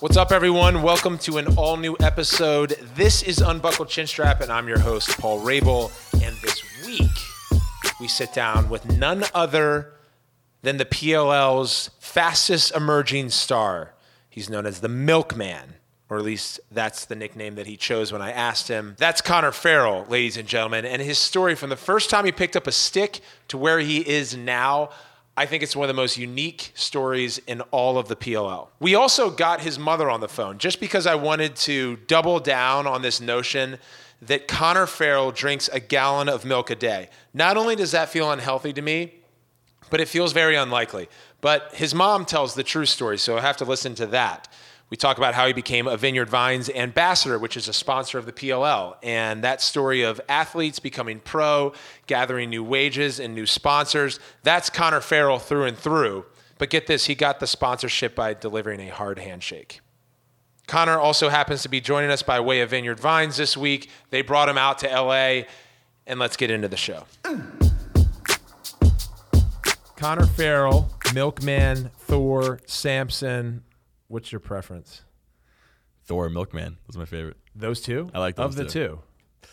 What's up, everyone? Welcome to an all new episode. This is Unbuckled Chinstrap, and I'm your host, Paul Rabil. And this week, we sit down with none other than the PLL's fastest emerging star. He's known as the Milkman, or at least that's the nickname that he chose when I asked him. That's Connor Farrell, ladies and gentlemen, and his story from the first time he picked up a stick to where he is now. I think it's one of the most unique stories in all of the PLL. We also got his mother on the phone just because I wanted to double down on this notion that Connor Farrell drinks a gallon of milk a day. Not only does that feel unhealthy to me, but it feels very unlikely. But his mom tells the true story, so I have to listen to that. We talk about how he became a Vineyard Vines ambassador, which is a sponsor of the PLL, and that story of athletes becoming pro, gathering new wages and new sponsors. That's Connor Farrell through and through. But get this, he got the sponsorship by delivering a hard handshake. Connor also happens to be joining us by way of Vineyard Vines this week. They brought him out to LA, and let's get into the show. Connor Farrell, Milkman, Thor, Samson. What's your preference? Thor Milkman was my favorite. Those two? I like those Of the two. two.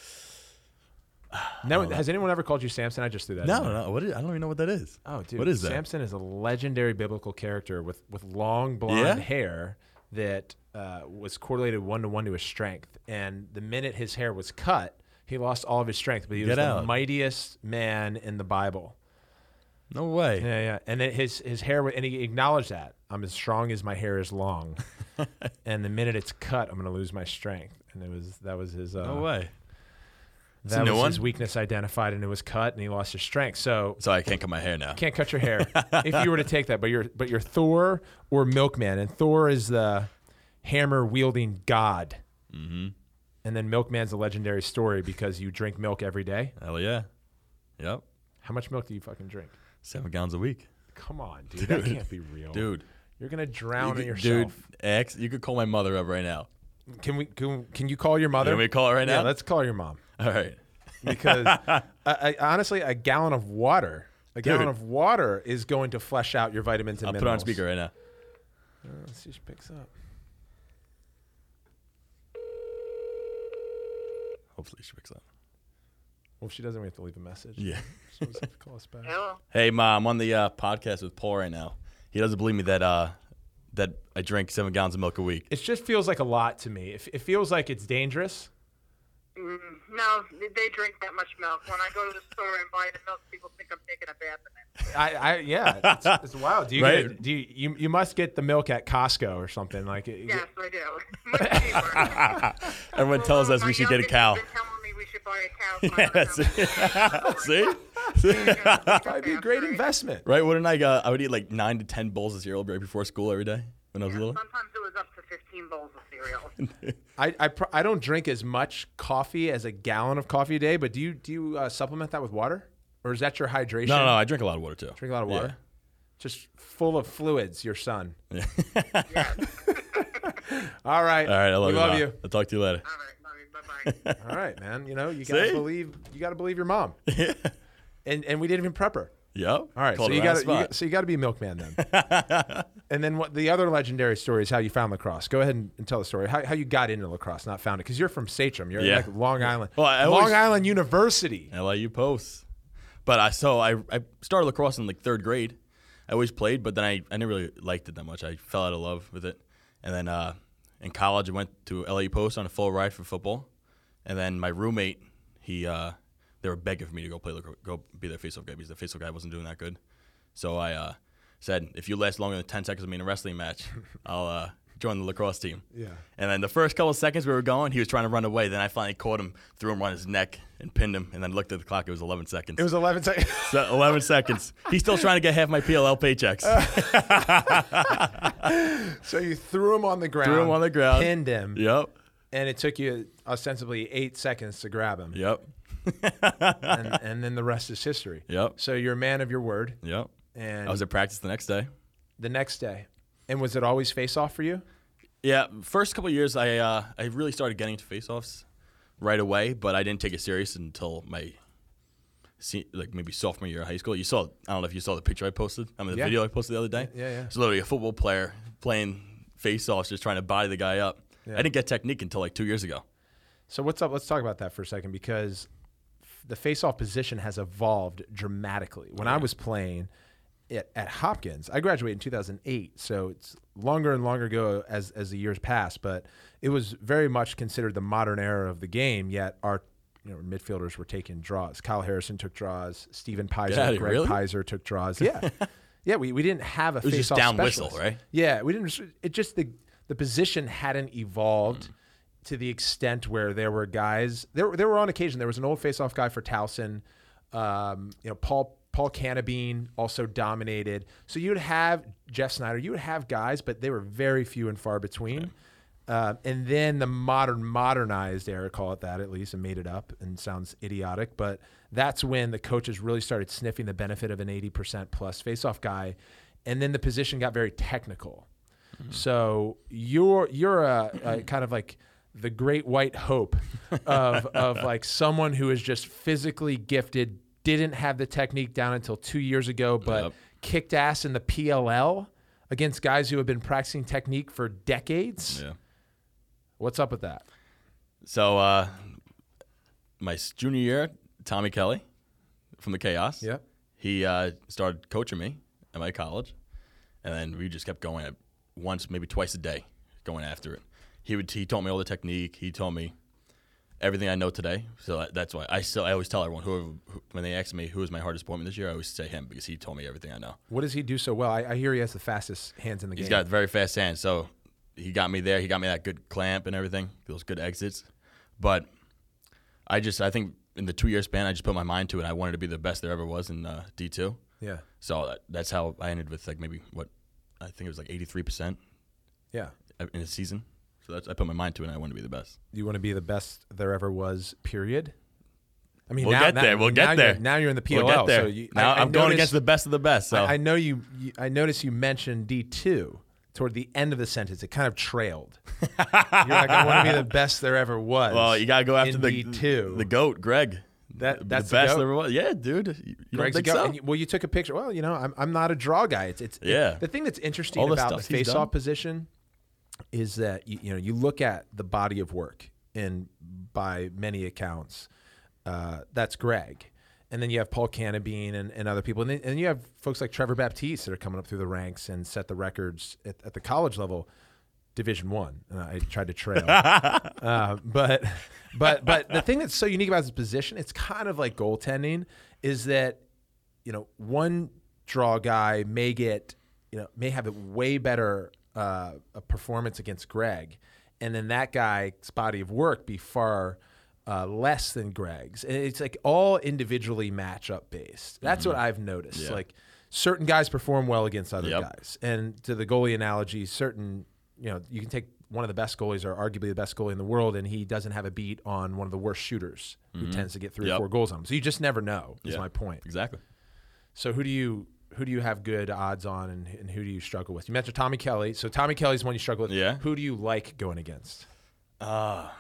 No, has anyone ever called you Samson? I just threw that. No, there. no, what is, I don't even know what that is. Oh, dude. what is that? Samson is a legendary biblical character with, with long blonde Yeah? hair that uh, was correlated one to one to his strength. And the minute his hair was cut, he lost all of his strength. But he was Get the mightiest man in the Bible. No way. Yeah, yeah. And his his hair, and he acknowledged that I'm as strong as my hair is long. and the minute it's cut, I'm going to lose my strength. And it was that was his. Uh, No way. It's That was his weakness identified, and it was cut, and he lost his strength. So So I can't cut my hair now. can't cut your hair if you were to take that. But you're but you're Thor or Milkman, and Thor is the hammer wielding god, Mm-hmm. and then Milkman's a legendary story because you drink milk every day. Hell yeah. Yep. How much milk do you fucking drink? Seven gallons a week. Come on, dude, that can't be real, Dude. You're gonna drown you in could- yourself. Dude, ex, you could call my mother up right now. Can we can, can you call your mother? Can we to call her right now? yeah, let's call your mom All right. because I, I, honestly, a gallon of water, a gallon Dude. of water is going to flesh out your vitamins and I'll put on speaker right now. Uh, let's see if she picks up. Hopefully she picks up. Well, if she doesn't, we have to leave a message. Yeah. So just to call us back. Hello. Hey, mom, I'm on the uh, podcast with Paul right now. He doesn't believe me that uh, that I drink seven gallons of milk a week. It just feels like a lot to me. It, it feels like it's dangerous. Mm, no, they- they drink that much milk. When I go to the store and buy the milk, people think I'm taking a bath in it. I, I yeah, it's, it's wild. Do you, Right. get, do you, you you must get the milk at Costco or something like it? Yes, I do. Much cheaper. Everyone tells us we should get a cow. has been telling me we should buy a cow. Yeah, see? See? Probably be a great investment. right? Wouldn't I? Uh, I would eat like nine to ten bowls of cereal right before school every day when I was little. Sometimes it was up to 15 bowls of cereal. I I, pr- I don't drink as much coffee as a gallon of coffee a day, but do you do you uh, supplement that with water, or is that your hydration? No, no, no. I drink a lot of water too. Drink a lot of water. Just full of fluids. Your son. Yeah. All right. All right, I love we you. love you. I'll talk to you later. All right, love you. Bye-bye. All right, man. You know you gotta See? believe you gotta believe your mom. And and we didn't even prep her. Yep. All right, so you got the to spot. so you got to be a milkman then. and then what? The other legendary story is how you found lacrosse. Go ahead and, and tell the story. How, how you got into lacrosse, not found it, because you're from Sachem. You're Yeah. like Long Island. Well, I Long always- Island University. LIU posts. But I so I I started lacrosse in like third grade. I always played, but then I, I never really liked it that much. I fell out of love with it. And then uh, in college, I went to LIU Post on a full ride for football. And then my roommate, he uh, they were begging for me to go play go be their faceoff guy because the faceoff guy wasn't doing that good. So I uh, said, if you last longer than ten seconds with me in a wrestling match, I'll uh, join the lacrosse team. Yeah. And then the first couple of seconds we were going, he was trying to run away. Then I finally caught him, threw him on his neck, and pinned him. And then looked at the clock. It was 11 seconds. It was 11 seconds. So 11 seconds. He's still trying to get half my PLL paychecks. so you threw him on the ground. Threw him on the ground. Pinned him. yep. And it took you ostensibly eight seconds to grab him. Yep. And, and then the rest is history. Yep. So you're a man of your word. Yep. And I was at practice the next day. the next day. And was it always face off for you? Yeah, first couple of years, I uh, I really started getting into faceoffs right away, but I didn't take it serious until my like maybe sophomore year of high school. You saw I don't know if you saw the picture I posted. I mean the Yeah. video I posted the other day. Yeah, yeah. It's literally a football player playing face offs, just trying to body the guy up. Yeah. I didn't get technique until like two years ago. So what's up? Let's talk about that for a second because the face-off position has evolved dramatically. When I was playing at, at Hopkins, I graduated in 2008, so it's longer and longer ago as as the years pass. But it was very much considered the modern era of the game. Yet our you know, midfielders were taking draws. Kyle Harrison took draws. Stephen Peyser, Greg really? Peyser took draws. Yeah, yeah. We, we didn't have a was just down specialist. whistle, right? Yeah, we didn't. It just the the position hadn't evolved Mm. To the extent where there were guys. There there were on occasion there was an old face-off guy for Towson. Um, you know, Paul Paul Cantabene also dominated. So you'd have Jeff Snyder. You would have guys, but they were very few and far between. Um, and then the modern, modernized era, call it that at least, and made it up and sounds idiotic, but that's when the coaches really started sniffing the benefit of an 80% plus face-off guy. And then the position got very technical. So you're you're a, a kind of like the great white hope of of like someone who is just physically gifted, didn't have the technique down until two years ago, but Yep. kicked ass in the PLL against guys who have been practicing technique for decades. Yeah. What's up with that? So uh, my junior year, Tommy Kelly from the Chaos. Yep. He uh, started coaching me at my college, and then we just kept going at once, maybe twice a day, going after it. He would he taught me all the technique. He told me everything I know today. So that- that's why I still I always tell everyone whoever who, when they ask me who was my hardest opponent this year, I always say him because he told me everything I know. What does he do so well? I, I hear he has the fastest hands in the He's game. He's got very fast hands, so he got me there. He got me that good clamp and everything, those good exits. But I just, I think in the two year span, I just put my mind to it. I wanted to be the best there ever was in uh, D two. yeah, So that, that's how I ended with like maybe what I think it was like eighty three percent yeah. in a season. So that's I put my mind to it. and I want to be the best. You want to be the best there ever was. Period. I mean, We'll now, get now- there. We'll now get there. Now you're in the PLL. We'll get there. So you, now I, am going against the best of the best. So I, I know you, you. I noticed you mentioned D two toward the end of the sentence. It kind of trailed. You're like, I want to be the best there ever was. well, you gotta go after the D2. the goat, Greg. That- that's the the best there ever was. Yeah, dude. You, Greg's go- so? well, you took a picture. Well, you know, I'm, I'm not a draw guy. It's it's Yeah. the thing that's interesting All about the stuff he's face-off position is that you, you know you look at the body of work, and by many accounts, uh, that's Greg. And then you have Paul Cantabene and, and other people. And then, and you have folks like Trevor Baptiste that are coming up through the ranks and set the records at, at the college level, Division One. And I tried to trail. uh, but but but the thing that's so unique about this position, it's kind of like goaltending, is that you know one draw guy may get you know may have a way better uh, a performance against Greg, and then that guy's body of work be far uh, less than Greg's. And it's like all individually matchup based. That's what I've noticed. Yeah. Like certain guys perform well against other Yep. guys, and to the goalie analogy, certain you know you can take one of the best goalies or arguably the best goalie in the world, and he doesn't have a beat on one of the worst shooters who tends to get three or four goals on him. So you just never know. Is my point. exactly. So who do you who do you have good odds on, and, and who do you struggle with? You mentioned Tommy Kelly. So Tommy Kelly's one you struggle with. Yeah. Who do you like going against? Ah,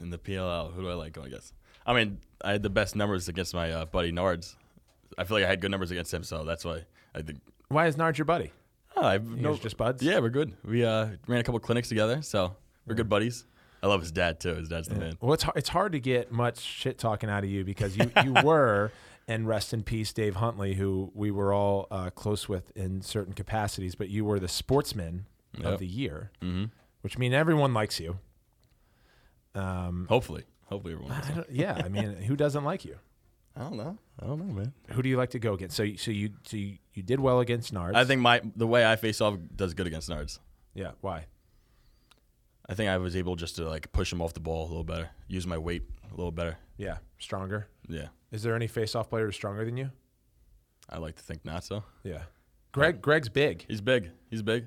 in the PLL, who do I like going against? I mean, I had the best numbers against my uh, buddy Nards. I feel like I had good numbers against him, so that's why I think. Why is Nards your buddy? Oh, I no, just buds? Yeah, we're good. We uh, ran a couple clinics together, so we're good buddies. I love his dad too. His dad's the man. Well, it's hard, it's hard to get much shit talking out of you because you, you were, and rest in peace, Dave Huntley, who we were all uh, close with in certain capacities, but you were the sportsman of the year, hmm which means everyone likes you. Um, Hopefully, hopefully everyone. I Likes him. don't, yeah, I mean, who doesn't like you? I don't know. I don't know, man. Who do you like to go against? So, you- so you, so you, you did well against Nards. I think my the way I face off does good against Nards. Yeah. Why? I think I was able just to like push him off the ball a little better, use my weight a little better. Yeah. Stronger. Yeah, Is there any face-off player stronger than you? I like to think not so. Yeah. Greg. Greg's big, He's big. He's big.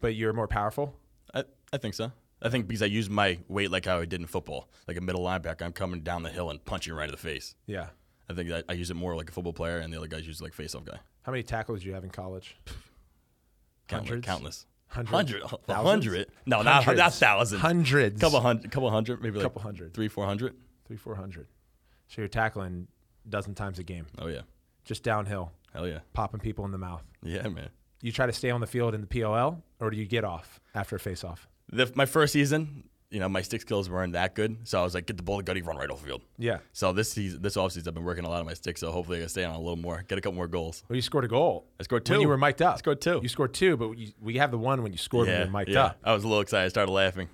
but you're more powerful. I, I think so. I think because I use my weight like how I did in football, like a middle linebacker, I'm coming down the hill and punching right in the face. Yeah. I think that I use it more like a football player, and the other guys use it like face-off guy. How many tackles do you have in college? Countless. Countless. Hundred. Hundred. No, not, Hundreds. not thousands. Hundreds. Couple hundred. Couple hundred. Maybe like Couple hundred. three, four hundred. Three, four hundred. So you're tackling dozen times a game, Oh yeah. just downhill, Hell yeah. popping people in the mouth. Yeah, man. You try to stay on the field in the POL, or do you get off after a face-off? The, my first season, you know, my stick skills weren't that good, so I was like, get the ball, gutty, run right off the field. Yeah. So this season, this offseason, I've been working a lot on my stick, so hopefully I can stay on a little more, get a couple more goals. Well, you scored a goal. I scored two. When you were mic'd up. I scored two. You scored two, but you, we have the one when you scored when yeah, you were mic'd yeah. up. I was a little excited. I started laughing.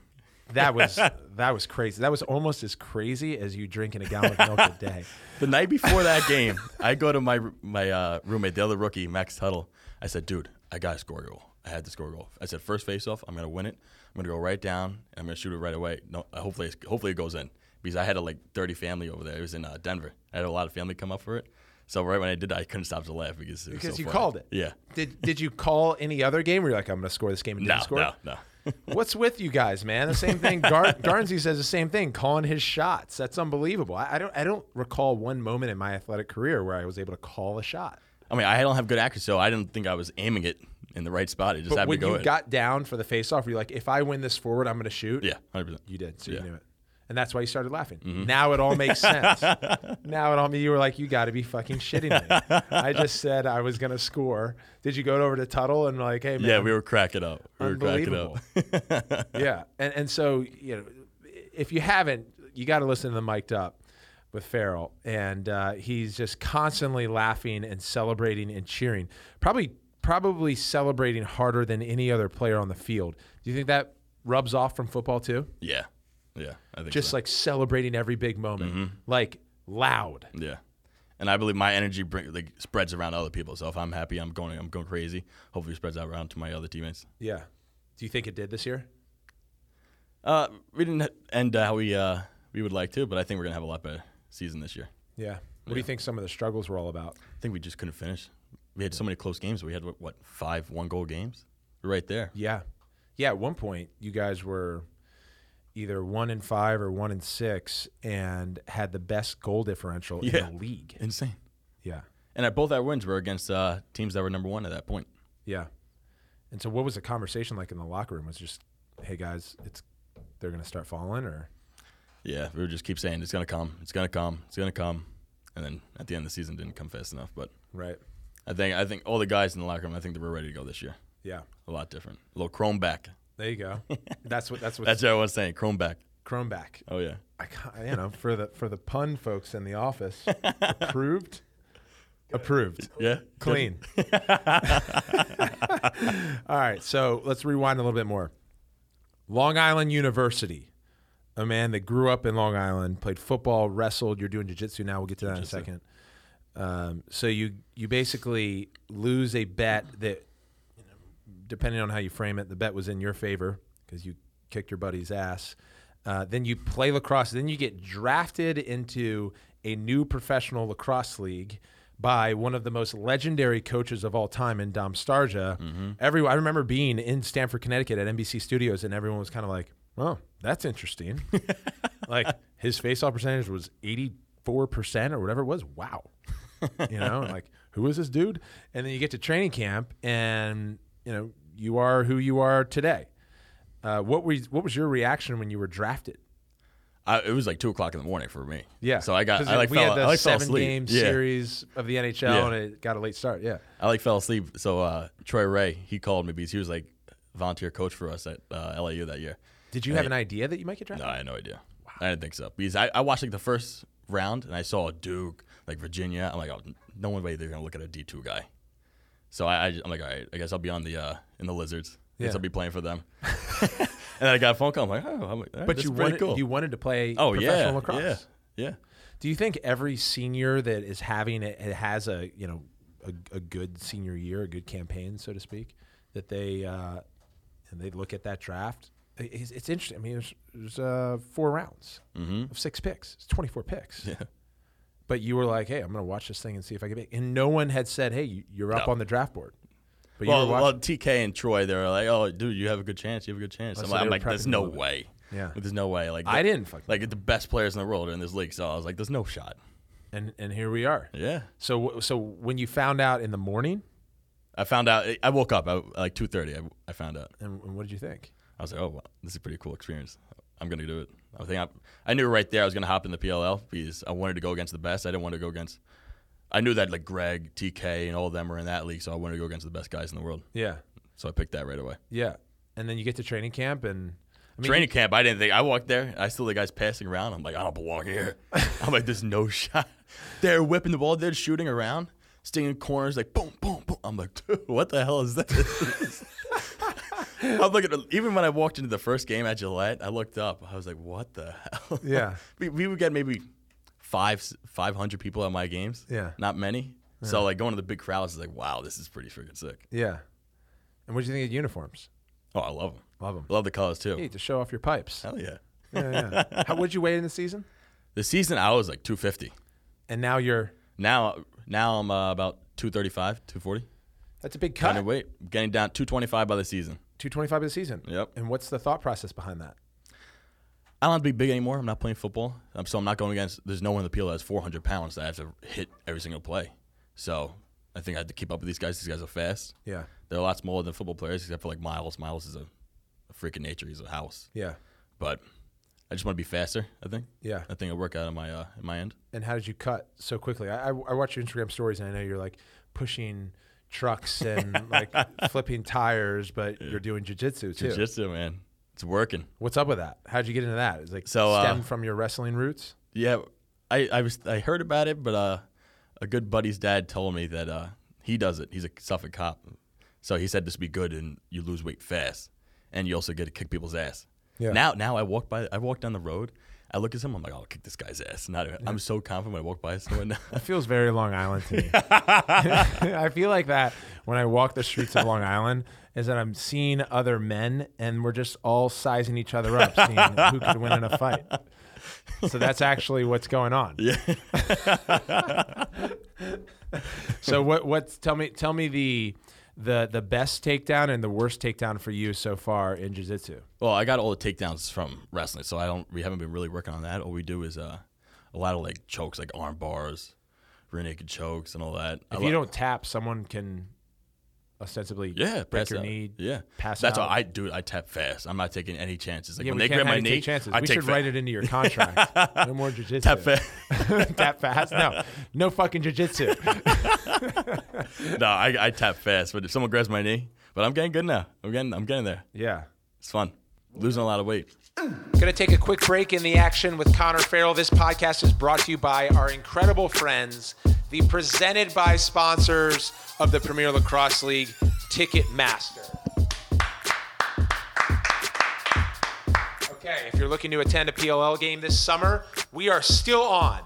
That was that was crazy. That was almost as crazy as you drinking a gallon of milk a day. The night before that game, I go to my my uh, roommate, the other rookie, Max Tuttle. I said, dude, I got to score a goal. I had to score a goal. I said, first face off, I'm going to win it. I'm going to go right down, and I'm going to shoot it right away. No, uh, hopefully, hopefully it goes in because I had a like 30 family over there. It was in uh, Denver. I had a lot of family come up for it. So right when I did that, I couldn't stop to laugh because it was Because so you funny. called it. Yeah. Did did you call any other game where you're like, I'm going to score this game and No, didn't score? no, no. What's with you guys, man? The same thing. Gar- Garnsey says the same thing, calling his shots. That's unbelievable. I, I don't I don't recall one moment in my athletic career where I was able to call a shot. I mean, I don't have good accuracy, so I didn't think I was aiming it in the right spot. It just But happened when to go you in. got down for the face-off, you're like, if I win this forward, I'm going to shoot. yeah, 100%. You did, so Yeah. You knew it. And that's why you started laughing. Now it all makes sense. now it all you were like, you got to be fucking shitting me. I just said I was gonna score. Did you go over to Tuttle and like, hey man? Yeah, we were cracking up. We were cracking up. Yeah, and and so you know, if you haven't, you got to listen to the mic'd up with Farrell, and uh, he's just constantly laughing and celebrating and cheering. Probably probably celebrating harder than any other player on the field. Do you think that rubs off from football too? Yeah, yeah. I think just so. like celebrating every big moment, like loud. Yeah, and I believe my energy bring, like spreads around other people. So if I'm happy, I'm going, I'm going crazy. Hopefully, it spreads out around to my other teammates. Yeah. Do you think it did this year? Uh, we didn't end uh, how we uh we would like to, but I think we're gonna have a lot better season this year. Yeah. What do you think some of the struggles were all about? I think we just couldn't finish. We had so many close games. We had what, what five one goal games. Right there. Yeah. Yeah. At one point, you guys were either one in five or one in six and had the best goal differential Yeah. in the league. Insane. Yeah. And at both our wins were against uh, teams that were number one at that point. Yeah. And so, what was the conversation like in the locker room? Was just, hey guys, it's they're going to start falling, or Yeah, we would just keep saying it's gonna come, it's gonna come, it's gonna come, and then at the end of the season, didn't come fast enough. But right? I think I think all the guys in the locker room, I think they were ready to go this year. Yeah. A lot different. A little chrome back. There you go. That's what that's what That's what I was saying. Chrome back. Chrome back. Oh yeah. I ca- you know for the for the pun folks in the office approved approved Yeah. clean all right so let's rewind a little bit more long island university a man that grew up in long island played football wrestled you're doing jiu-jitsu now we'll get to that in a second um, so you you basically lose a bet that you know, depending on how you frame it the bet was in your favor because you kicked your buddy's ass uh, then you play lacrosse. Then you get drafted into a new professional lacrosse league by one of the most legendary coaches of all time in Dom Starsia. Everyone, I remember being in Stamford, Connecticut at NBC Studios, and everyone was kind of like, "Oh, that's interesting." like his face-off percentage was eighty-four percent or whatever it was. Wow, you know, like who is this dude? And then you get to training camp, and you know you are who you are today. Uh, what was what was your reaction when you were drafted? I, it was like two o'clock in the morning for me. Yeah, So I got I like we fell, had the I like seven game yeah. series of the NHL Yeah. and it got a late start. Yeah, I like fell asleep. So uh, Troy Reh he called me because he was like volunteer coach for us at uh, LAU that year. did you Hey. have an idea that you might get drafted? No. I had no idea. I didn't think so because I, I watched like the first round and I saw Duke like Virginia. I'm like, oh, no one way they're gonna look at a D two guy. So I, I am like, all right, I guess I'll be on the uh, in the Lizards. I guess I'll be playing for them. and then I got a phone call. I'm like, oh, I'm like, right, but you wanted cool. you wanted to play oh professional yeah, lacrosse. yeah, yeah. Do you think every senior that is having it, it has a you know a, a good senior year, a good campaign, so to speak, that they uh, and they look at that draft? It's, it's interesting. I mean, there's, there's uh, four rounds Mm-hmm. of six picks. It's 24 picks. Yeah. But you were like, hey, I'm going to watch this thing and see if I can make. And no one had said, hey, you- you're up No. on the draft board. But Well, you were well. TK and Troy, they were like, "Oh, dude, you have a good chance. You have a good chance." I'm so like, I'm like, "There's prepping you a no way. yeah. There's no way." Like, I didn't fucking. Like the best players in the world are in this league, so I was like, "There's no shot." and and here we are. Yeah. So so when you found out in the morning, I found out. I woke up at like two thirty. I, I found out. and, and what did you think? I was like, "Oh, wow, this is a pretty cool experience." I'm gonna do it. I think I, I knew right there I was gonna hop in the PLL because I wanted to go against the best. I didn't want to go against. I knew that like Greg, TK, and all of them were in that league, so I wanted to go against the best guys in the world. Yeah. So I picked that right away. Yeah. And then you get to training camp and I mean, Training camp, I didn't think I walked there. I saw the guys passing around. I'm like, I don't belong here. I'm like, there's no shot. They're whipping the ball. They're shooting around, staying in corners, like boom, boom, boom. I'm like, dude, what the hell is this? I'm looking. Even when I walked into the first game at Gillette, I looked up. I was like, what the hell? Yeah. we, we would get maybe five, 500 people at my games. Yeah. Not many. So like going to the big crowds is like, wow, this is pretty freaking sick. Yeah. And what do you think of uniforms? Oh, I love them. Love them. Love the colors too. Hey, to show off your pipes. Hell yeah. Yeah, yeah. How would you weigh in the season? The season I was like 250. And now you're Now, now I'm uh, about 235, 240 that's a big cut. kind of weight. Getting down 225 by the season. 225 of the season. Yep. And what's the thought process behind that? I don't have to be big anymore. I'm not playing football, um, so I'm not going against. There's no one in the PL that has 400 pounds that I have to hit every single play. So I think I have to keep up with these guys. These guys are fast. Yeah. They're a lot smaller than football players, except for like Miles. Miles is a, a freaking nature. He's a house. Yeah. But I just want to be faster. I think. Yeah. I think I work out on my uh, in my end. And how did you cut so quickly? I, I, I watch your Instagram stories and I know you're like pushing trucks and like flipping tires, but you're doing jujitsu too. Jiu-jitsu, man, it's working. What's up with that? How'd you get into that? Is like So, uh, stem from your wrestling roots? Yeah, I, I was I heard about it, but uh, a good buddy's dad told me that uh, he does it. He's a Suffolk cop, so he said this would be good and you lose weight fast, and you also get to kick people's ass. Yeah. Now, now I walk by, I walk down the road, I look at him, I'm like, I'll kick this guy's ass. Not, I'm so confident when I walk by someone. It feels very Long Island to me. I feel like that when I walk the streets of Long Island is that I'm seeing other men and we're just all sizing each other up, seeing who could win in a fight. So that's actually what's going on. yeah. So what what's tell me tell me the the the best takedown and the worst takedown for you so far in jiu-jitsu. Well, I got all the takedowns from wrestling, so I don't. We haven't been really working on that. All we do is uh, a lot of like chokes, like arm bars, rear naked chokes, and all that. If li- you don't tap, someone can ostensibly Yeah, break pass your out. knee. Yeah, pass That's out. why I do. I tap fast. I'm not taking any chances. Like Yeah, when we they grab my knee, chances. I we should write it into your contract. no more jujitsu. tap fast. tap fast. No, no fucking jujitsu. no, I, I tap fast. But if someone grabs my knee, but I'm getting good now. I'm getting. I'm getting there. yeah. It's fun. Losing a lot of weight. Going to take a quick break in the action with Connor Farrell. This podcast is brought to you by our incredible friends, the presented by sponsors of the Premier Lacrosse League, Ticketmaster. Okay, if you're looking to attend a PLL game this summer, we are still on.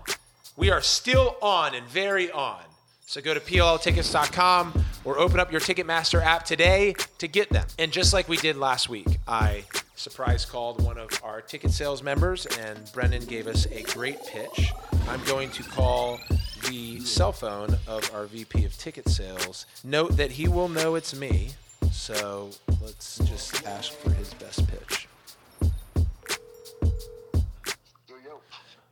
We are still on and very on. So go to PLLtickets.com or open up your Ticketmaster app today to get them. And just like we did last week, I surprise called one of our ticket sales members, and Brendan gave us a great pitch. I'm going to call the cell phone of our VP of ticket sales. Note that he will know it's me. So let's just ask for his best pitch.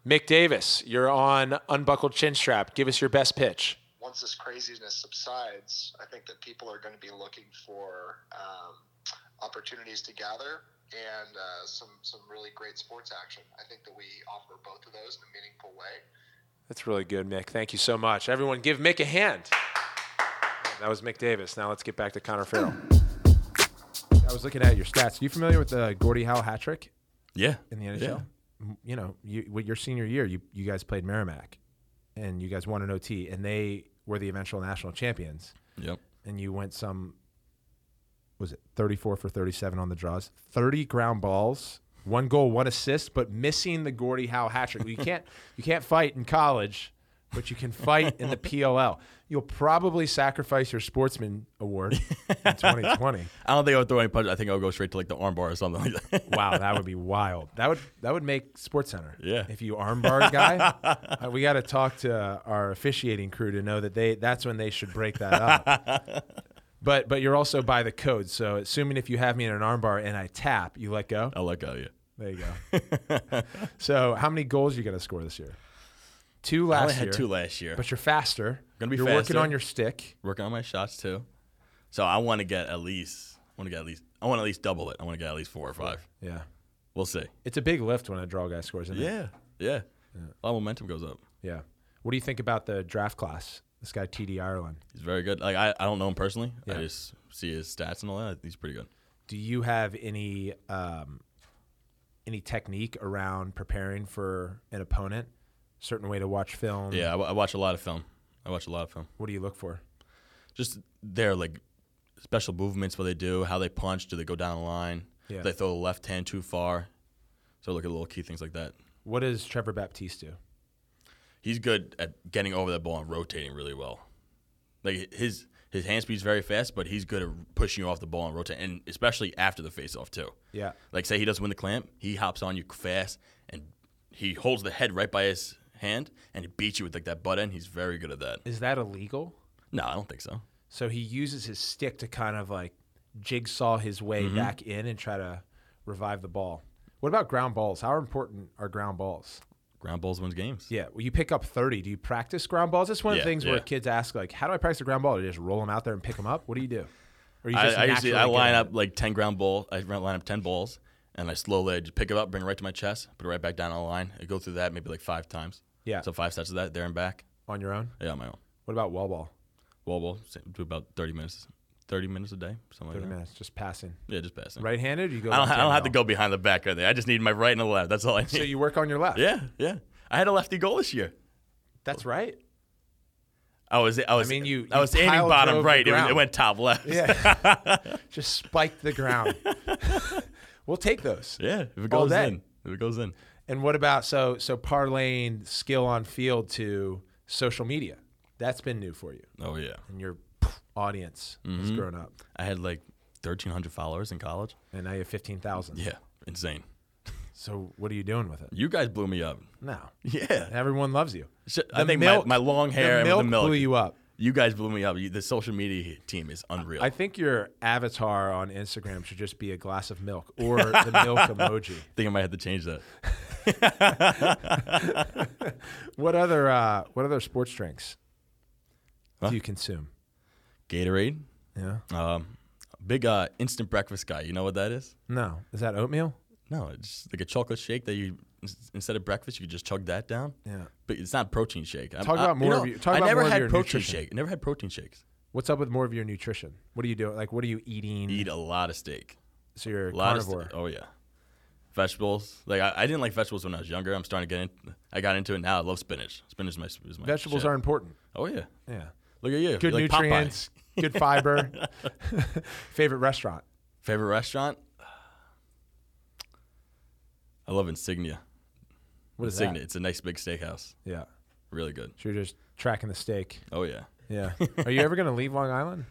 Mick Davis, you're on Unbuckled Chin Strap. Give us your best pitch. Once this craziness subsides, I think that people are going to be looking for um, opportunities to gather and uh, some some really great sports action. I think that we offer both of those in a meaningful way. That's really good, Mick. Thank you so much. Everyone, give Mick a hand. That was Mick Davis. Now let's get back to Connor Farrell. I was looking at your stats. Are you familiar with the Gordie Howe hat trick Yeah. in the NHL? Yeah. You know, you, with your senior year, you, you guys played Merrimack, and you guys won an OT, and they were the eventual national champions. Yep. And you went some, was it 34 for 37 on the draws, 30 ground balls, one goal, one assist, but missing the Gordie Howe hat trick. You can't you can't fight in college, but you can fight in the PLL. You'll probably sacrifice your sportsman award in 2020. I don't think I would throw any punch. I think I would go straight to like the armbar or something like that. Wow, that would be wild. That would that would make Sports Center. Yeah. If you armbar a guy, uh, we got to talk to our officiating crew to know that they that's when they should break that up. but but you're also by the code. So assuming if you have me in an armbar and I tap, you let go. I'll let go. Yeah. There you go. so how many goals are you going to score this year? Two I last only had year. two last year. But you're faster. Gonna be You're working on your stick. Working on my shots too. So I want to get at least. I want to get at least. I want to at least double it. I want to get at least four or five. Yeah. We'll see. It's a big lift when a draw guy scores, isn't it? Yeah, yeah. A lot of momentum goes up. Yeah. What do you think about the draft class? This guy TD Ireland. He's very good. Like I, I don't know him personally. Yeah. I just see his stats and all that. He's pretty good. Do you have any um, any technique around preparing for an opponent? Certain way to watch film. Yeah, I, w- I watch a lot of film. I watch a lot of film. What do you look for? Just their like special movements, what they do, how they punch, do they go down the line? Yeah. Do they throw the left hand too far? So look at little key things like that. What does Trevor Baptiste do? He's good at getting over that ball and rotating really well. Like his his hand speed's very fast, but he's good at pushing you off the ball and rotating, and especially after the face off too. Yeah. Like say he doesn't win the clamp, he hops on you fast and he holds the head right by his hand and he beats you with like that butt end. He's very good at that. Is that illegal? No, I don't think so. So he uses his stick to kind of like jigsaw his way Mm-hmm. back in and try to revive the ball. What about ground balls? How important are ground balls? Ground balls wins games. Yeah, well, you pick up 30. Do you practice ground balls? That's one of the Yeah, things where kids ask, like, how do I practice a ground ball? Do you just roll them out there and pick them up? What do you do? Or you I, just I usually I line up like ten ground ball. I line up ten balls, and I slowly I just pick it up, bring it right to my chest, put it right back down on the line. I go through that maybe like five times. Yeah. So five sets of that there and back. on your own. Yeah, on my own. What about wall ball? Wall ball do about thirty minutes, thirty minutes a day, something 30 like that. minutes, just passing. Yeah, just passing. Right handed? You go. I don't, I don't have to go behind the back right there. I just need my right and the left. That's all I need. So you work on your left. yeah, yeah. I had a lefty goal this year. That's right. I was, I was, I mean, you- I was aiming bottom right. It, was- it went top left. Yeah. just spiked the ground. we'll take those. yeah. If it goes in, if it goes in. And what about so so parlaying skill on field to social media? That's been new for you, Oh yeah. and your audience has Mm-hmm. grown up, I had like thirteen hundred followers in college. and now you have fifteen thousand. Yeah, insane. So what are you doing with it? You guys blew me up. No, Yeah. everyone loves you. Sh- I think milk- my, my long hair the and milk, the milk. blew you up. You guys blew me up. You, the social media team is unreal. I think your avatar on Instagram should just be a glass of milk or the milk emoji. I think I might have to change that. What other uh, what other sports drinks Huh? do you consume? Gatorade. Yeah. Um, big uh, instant breakfast guy. You know what that is? No, is that oatmeal? No, it's like a chocolate shake that you instead of breakfast you could just chug that down. Yeah. But it's not protein shake. I'm- Talk I- about you more know, of your- talk I about never more of had your protein nutrition. shake. Never had protein shakes. What's up with more of your nutrition? What are you doing? Like, what are you eating? Eat a lot of steak. So you're a carnivore. of steak. Oh yeah. Vegetables. Like I, I didn't like vegetables when I was younger. I'm starting to get in. I got into it now. I love spinach. Spinach is my, is my Vegetables shit. are important. Oh yeah. Yeah. Look at you. Good You're like nutrients, good fiber. Favorite restaurant? Favorite restaurant? I love Insignia. What is Insignia. that? It's a nice big steakhouse. Yeah. Really good. So you're just tracking the steak. Oh yeah. Yeah. Are you ever going to leave Long Island?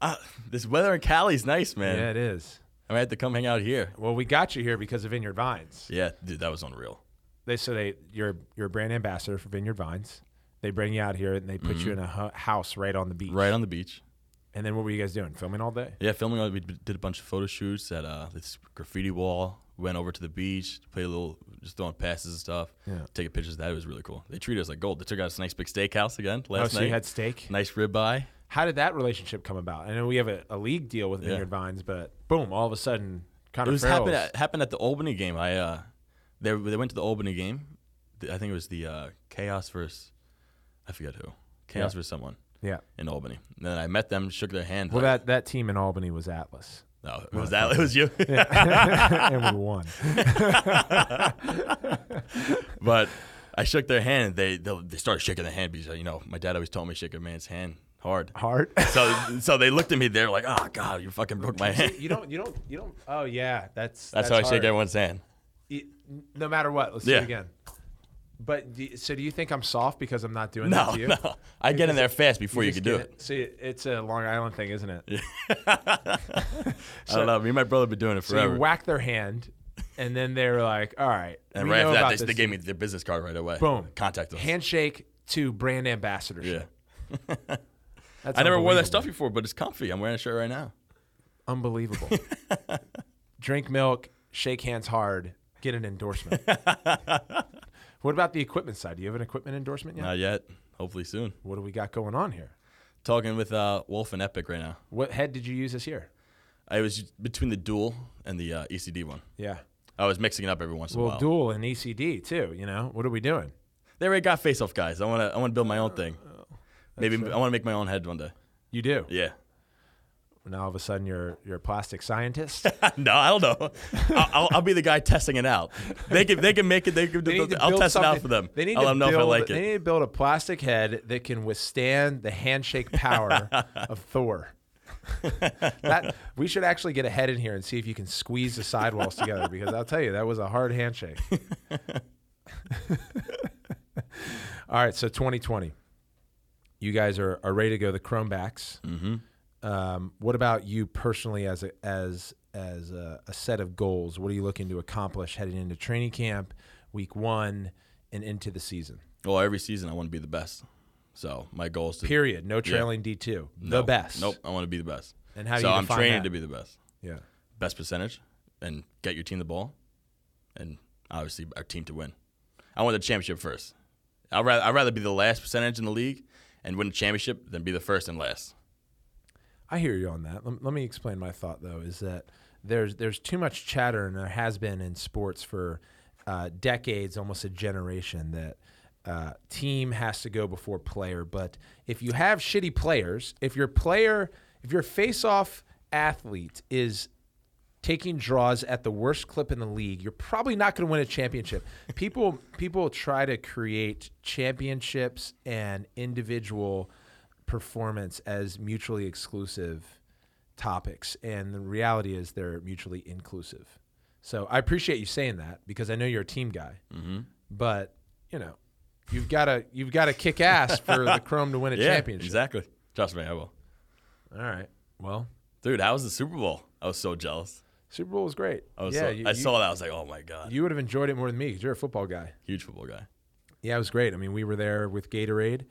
Uh, this weather in Cali's nice, man. Yeah, it is. I might have to come hang out here. Well, we got you here because of Vineyard Vines. Yeah, dude, that was unreal. They so they you're you're a brand ambassador for Vineyard Vines. They bring you out here and they put you in a hu- house right on the beach. Mm-hmm. Right on the beach. And then what were you guys doing? Filming all day? Yeah, filming. We did a bunch of photo shoots at uh, this graffiti wall. Went over to the beach, played a little, just throwing passes and stuff. Yeah. Taking pictures of that. It was really cool. They treated us like gold. They took us to a nice big steakhouse again last oh, so night. you had steak. nice ribeye. How did that relationship come about? I know we have a, a league deal with Yeah. Vineyard Vines, but boom, all of a sudden, Connor It was happened at, happened at the Albany game. I uh, they they went to the Albany game. I think it was the uh, Chaos versus I forget who. Chaos Yeah. versus someone yeah. in Albany. And then I met them, shook their hand. Well, that that team in Albany was Atlas, no, it was that. It was you. and we won. but I shook their hand. They they, they started shaking the hand because you know my dad always told me shake a man's hand hard. Hard. So so they looked at me. They're like, "Oh God, you fucking broke my hand." you don't. You don't. You don't. Oh yeah, that's That's, how I shake everyone's hand. You- no matter what, let's do it again. But do, so do you think I'm soft because I'm not doing No, that to you? no, I get in there fast before you, just can do get it. See, it's a Long Island thing, isn't it? Yeah. I don't know. Me and my brother have been doing it forever. So you whack their hand, and then they're like, "All right." and right after that, they, they gave me their business card right away. Boom. Contact us. handshake to brand ambassadorship. Yeah. That's I never wore that stuff before, but it's comfy. I'm wearing a shirt right now. Unbelievable. Drink milk, shake hands hard, get an endorsement. What about the equipment side? Do you have an equipment endorsement yet? Not yet. Hopefully soon. what do we got going on here? Talking with uh, Wolf and Epic right now. What head did you use this year? I was between the dual and the uh, ECD one. Yeah. I was mixing it up every once in a Well, while. dual and ECD too. You know what are we doing? They already got face off guys. I want to I want to build my own thing. Maybe That's, uh, I want to make my own head one day. You do. Yeah. Now all of a sudden you're you're a plastic scientist. no, I don't know. I'll, I'll, I'll be the guy testing it out. They can they can make it. They can. They need I'll build test it out for them. They need I'll to let them know build, if I like They it. They need to build a plastic head that can withstand the handshake power of Thor. that we should actually get a head in here and see if you can squeeze the sidewalls together because I'll tell you that was a hard handshake. All right, so 2020, you guys are, are ready to go. The Chromebacks. Mm-hmm. Um, what about you personally as a, as as a, a set of goals? What are you looking to accomplish heading into training camp, week one, and into the season? Well, every season I want to be the best. So my goal is to Period. No trailing D two. The No. best. Nope. I want to be the best. And how so I'm training that? to be the best. Yeah. Best percentage, and get your team the ball, and obviously our team to win. I want the championship first. I'd rather I'd rather be the last percentage in the league and win the championship than be the first and last. I hear you on that. Let, let me explain my thought though. Is that there's there's too much chatter, and there has been in sports for uh, decades, almost a generation, that uh, team has to go before player. But if you have shitty players, if your player, if your face-off athlete is taking draws at the worst clip in the league, you're probably not going to win a championship. People people try to create championships and individual performance as mutually exclusive topics, and the reality is they're mutually inclusive. So I appreciate you saying that because I know you're a team guy, Mm-hmm. but you know you've got to you've got to kick ass for the Chrome to win a Yeah, championship. exactly. Trust me, I will. All right. Well, Dude, how was the Super Bowl? I was so jealous. Super Bowl was great. I was yeah, so, you, I you- saw that. I was like, oh my god, You would have enjoyed it more than me because you're a football guy. huge football guy. Yeah, it was great. I mean, we were there with Gatorade,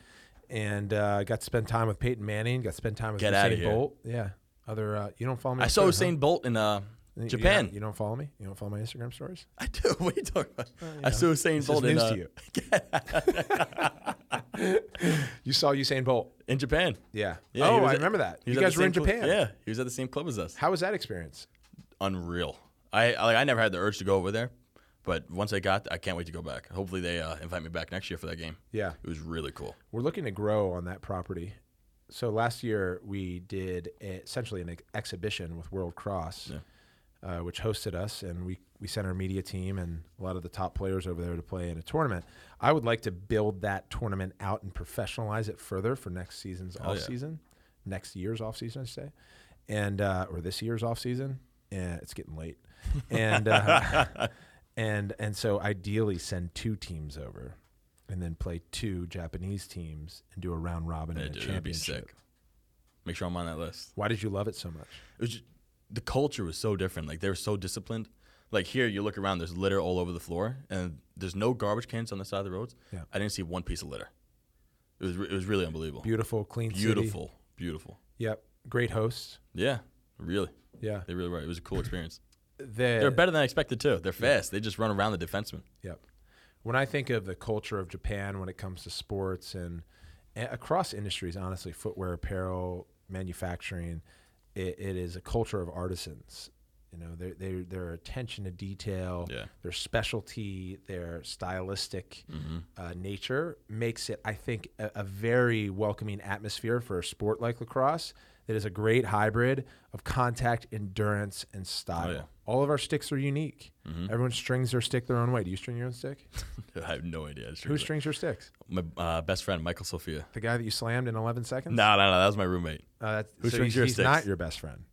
and uh, got to spend time with Peyton Manning. Got to spend time with Get Usain. Bolt. Yeah. Other, uh, you don't follow me. I saw Twitter, Usain Bolt in uh, huh? You- Japan. You, don't follow me. You don't follow my Instagram stories. I do. What are you talking about? you I know, saw Usain Bolt in, news uh, to you. You saw Usain Bolt. in Japan. Yeah. Yeah, oh, I at- remember that. You guys were in Japan. Yeah, he was at the same club as us. How was that experience? Unreal. I I- like. I never had the urge to go over there, but once I got, I can't wait to go back. Hopefully, they uh, invite me back next year for that game. Yeah. It was really cool. We're looking to grow on that property. So last year we did a, essentially an ex- exhibition with World Cross, uh, which hosted us, and we we sent our media team and a lot of the top players over there to play in a tournament. I would like to build that tournament out and professionalize it further for next season's Oh, off yeah. season, next year's off season, I should say, and uh, or this year's off season. Yeah, it's getting late, and uh, and and so ideally send two teams over and then play two Japanese teams and do a round robin Yeah, and a dude, it'd be championship. sick. Make sure I'm on that list. Why did you love it so much? It was just, the culture was so different. Like they were so disciplined. Like here, you look around, there's litter all over the floor, and there's no garbage cans on the side of the roads. Yeah. I didn't see one piece of litter. It was it was really unbelievable. Beautiful, clean city. Beautiful, beautiful. Yep. Great hosts. Yeah, really, Yeah. they really were. It was a cool experience. The, They're better than I expected too. They're fast. They just run around the defenseman. Yep. When I think of the culture of Japan when it comes to sports and, and across industries, honestly, footwear, apparel, manufacturing, it, it is a culture of artisans. You know, their their their attention to detail, Yeah. their specialty, their stylistic Mm-hmm. uh, nature makes it, I think, a, a very welcoming atmosphere for a sport like lacrosse. That is a great hybrid of contact, endurance, and style. Oh, yeah. All of our sticks are unique. Mm-hmm. Everyone strings their stick their own way. Do you string your own stick? I have no idea. Who strings your sticks? My uh, best friend, Michael Sophia. The guy that you slammed in 11 seconds? No, no, no. That was my roommate. Uh, that's, Who so strings he's, your he's sticks? not your best friend.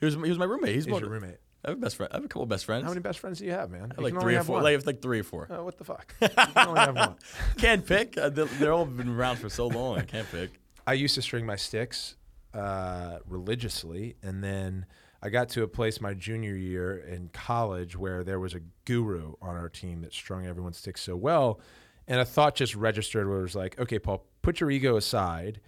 He was, he was my roommate. He's, He's your roommate. I have a best friend. I have a couple of best friends. How many best friends do you have, man? I have You like three or four. one. Like, like three or four. Oh, what the fuck? You can only have one. Can't pick. Uh, they're, they're all been around for so long. I can't pick. I used to string my sticks uh, religiously, and then I got to a place my junior year in college where there was a guru on our team that strung everyone's sticks so well, and a thought just registered where it was like, okay, Paul, put your ego aside.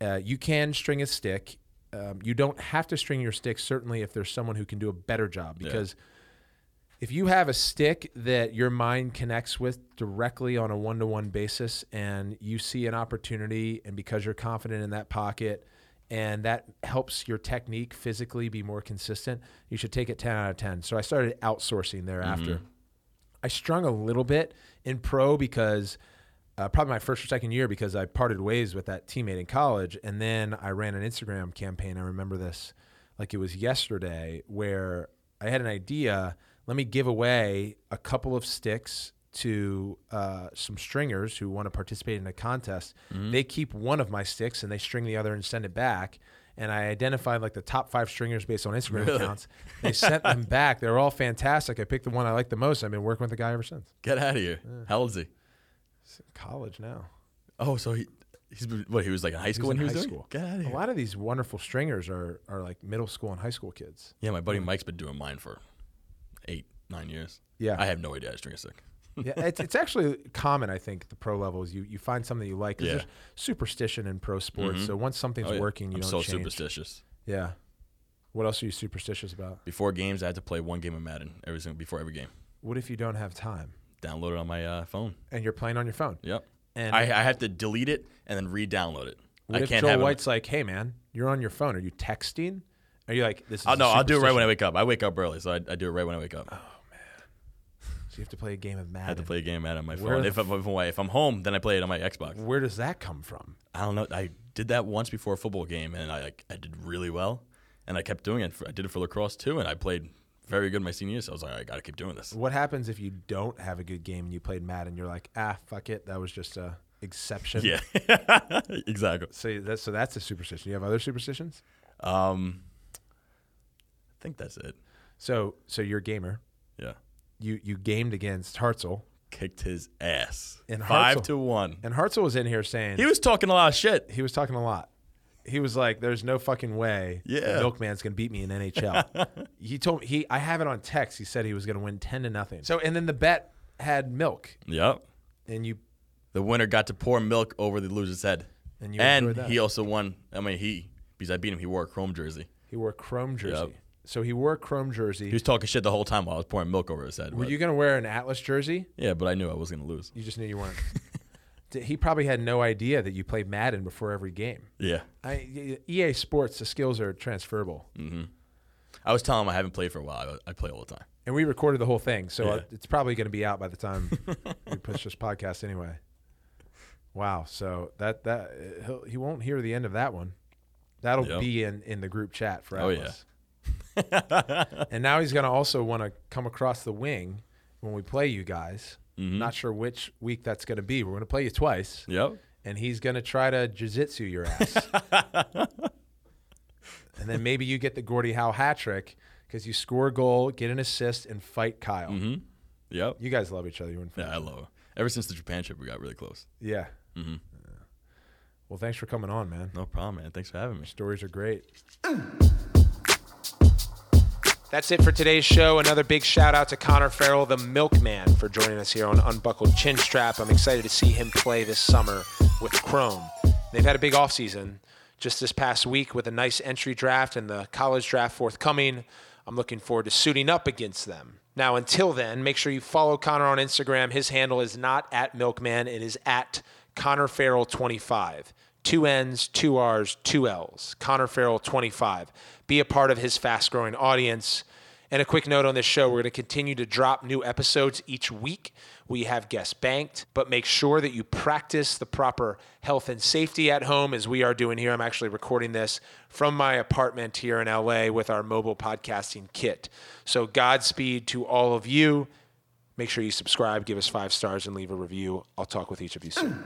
Uh, you can string a stick. Um, you don't have to string your stick. Certainly, if there's someone who can do a better job, Yeah. because if you have a stick that your mind connects with directly on a one-to-one basis and you see an opportunity and because you're confident in that pocket and that helps your technique physically be more consistent. You should take it 10 out of 10. So I started outsourcing thereafter. I strung a little bit in pro because uh, probably my first or second year because I parted ways with that teammate in college, and then I ran an Instagram campaign. I remember this like it was yesterday, where I had an idea. Let me give away a couple of sticks to uh, some stringers who want to participate in a contest. They keep one of my sticks and they string the other and send it back. And I identified like the top five stringers based on Instagram Really? accounts. They sent them back. They were all fantastic. I picked the one I liked the most. I've been working with the guy ever since. Get out of here. How old is he? He's in college now. Oh, so he he's been- what? He was like in high school in when he was high doing. school. Get out of here. A lot of these wonderful stringers are are like middle school and high school kids. Yeah, my buddy Mike's been doing mine for eight, nine years. Yeah. I have no idea how to string a stick. Yeah, it's, it's actually common. I think the pro levels, you you find something you like. Yeah. there's superstition in pro sports. So once something's Oh, yeah. working, you I'm don't so change. superstitious. Yeah. What else are you superstitious about? Before games, I had to play one game of Madden every single before every game. What if you don't have time Download it on my uh, phone. and you're playing on your phone? Yep. And I, I have to delete it and then re-download it. what I if can't Joel have it. White's like, "Hey man, you're on your phone. Are you texting? Are you like this?" Is Oh, no, I'll do it right when I wake up. I wake up early, so I, I do it right when I wake up. So you have to play a game of Madden. I have to play a game of Madden on my Where phone. the If, I'm- if, I'm- if I'm home, then I play it on my Xbox. Where does that come from? I don't know. I did that once before a football game, and I like I did really well, and I kept doing it. For, I did it for lacrosse too, and I played very good my senior year. So I was like, I got to keep doing this. What happens if you don't have a good game and you played Madden? And you're like, ah, fuck it. That was just a exception. Yeah, exactly. So that's so that's a superstition. You have other superstitions? Um, I think that's it. So so you're a gamer. Yeah, You you gamed against Hartzell, kicked his ass. And Five Hartzell- to one. and Hartzell was in here saying He was talking a lot of shit. he was talking a lot. He was like, "There's no fucking way Yeah. the Milkman's gonna beat me in NHL." he told he I have it on text. He said he was gonna win ten to nothing. So and then the bet had milk, Yep. and you The winner got to pour milk over the loser's head. And you and enjoyed that. he also won. I mean, he because I beat him. He wore a chrome jersey. he wore a chrome jersey. Yep. So he wore a chrome jersey. He was talking shit the whole time while I was pouring milk over his head. Were but- you gonna wear an Atlas jersey? yeah, but I knew I was gonna lose. You just knew you weren't. D- he probably had no idea that you played Madden before every game. Yeah. I, y- EA Sports, the skills are transferable, I was telling him I haven't played for a while. I, I play all the time. and we recorded the whole thing, so uh, Yeah. it's probably going to be out by the time we push this podcast anyway. Wow, so that that uh, he'll, he won't hear the end of that one. That'll Yep. be in in the group chat for Oh, yeah. Atlas. and now he's going to also want to come across the wing when we play you guys. Mm-hmm. Not sure which week that's going to be. We're going to play you twice. Yep. and he's going to try to jiu-jitsu your ass. and then maybe you get the Gordie Howe hat trick because you score a goal, get an assist, and fight Kyle. Mm-hmm. Yep. You guys love each other. You're in Yeah, I love it. Ever since the Japan trip, we got really close. Yeah. Yeah. Well, thanks for coming on, man. No problem, man. Thanks for having me. Stories are great. That's it for today's show. Another big shout out to Connor Farrell, the milkman, for joining us here on Unbuckled Chin Strap. I'm excited to see him play this summer with Chrome. They've had a big offseason just this past week with a nice entry draft and the college draft forthcoming. I'm looking forward to suiting up against them. Now, until then, make sure you follow Connor on Instagram. His handle is not at Milkman, it is at Connor Farrell 25. Two N's, two R's, two L's. Connor Farrell 25. Be a part of his fast growing audience. And a quick note on this show we're going to continue to drop new episodes each week. We have guests banked, but make sure that you practice the proper health and safety at home as we are doing here. I'm actually recording this from my apartment here in LA with our mobile podcasting kit. So, Godspeed to all of you. Make sure you subscribe, give us five stars, and leave a review. I'll talk with each of you soon.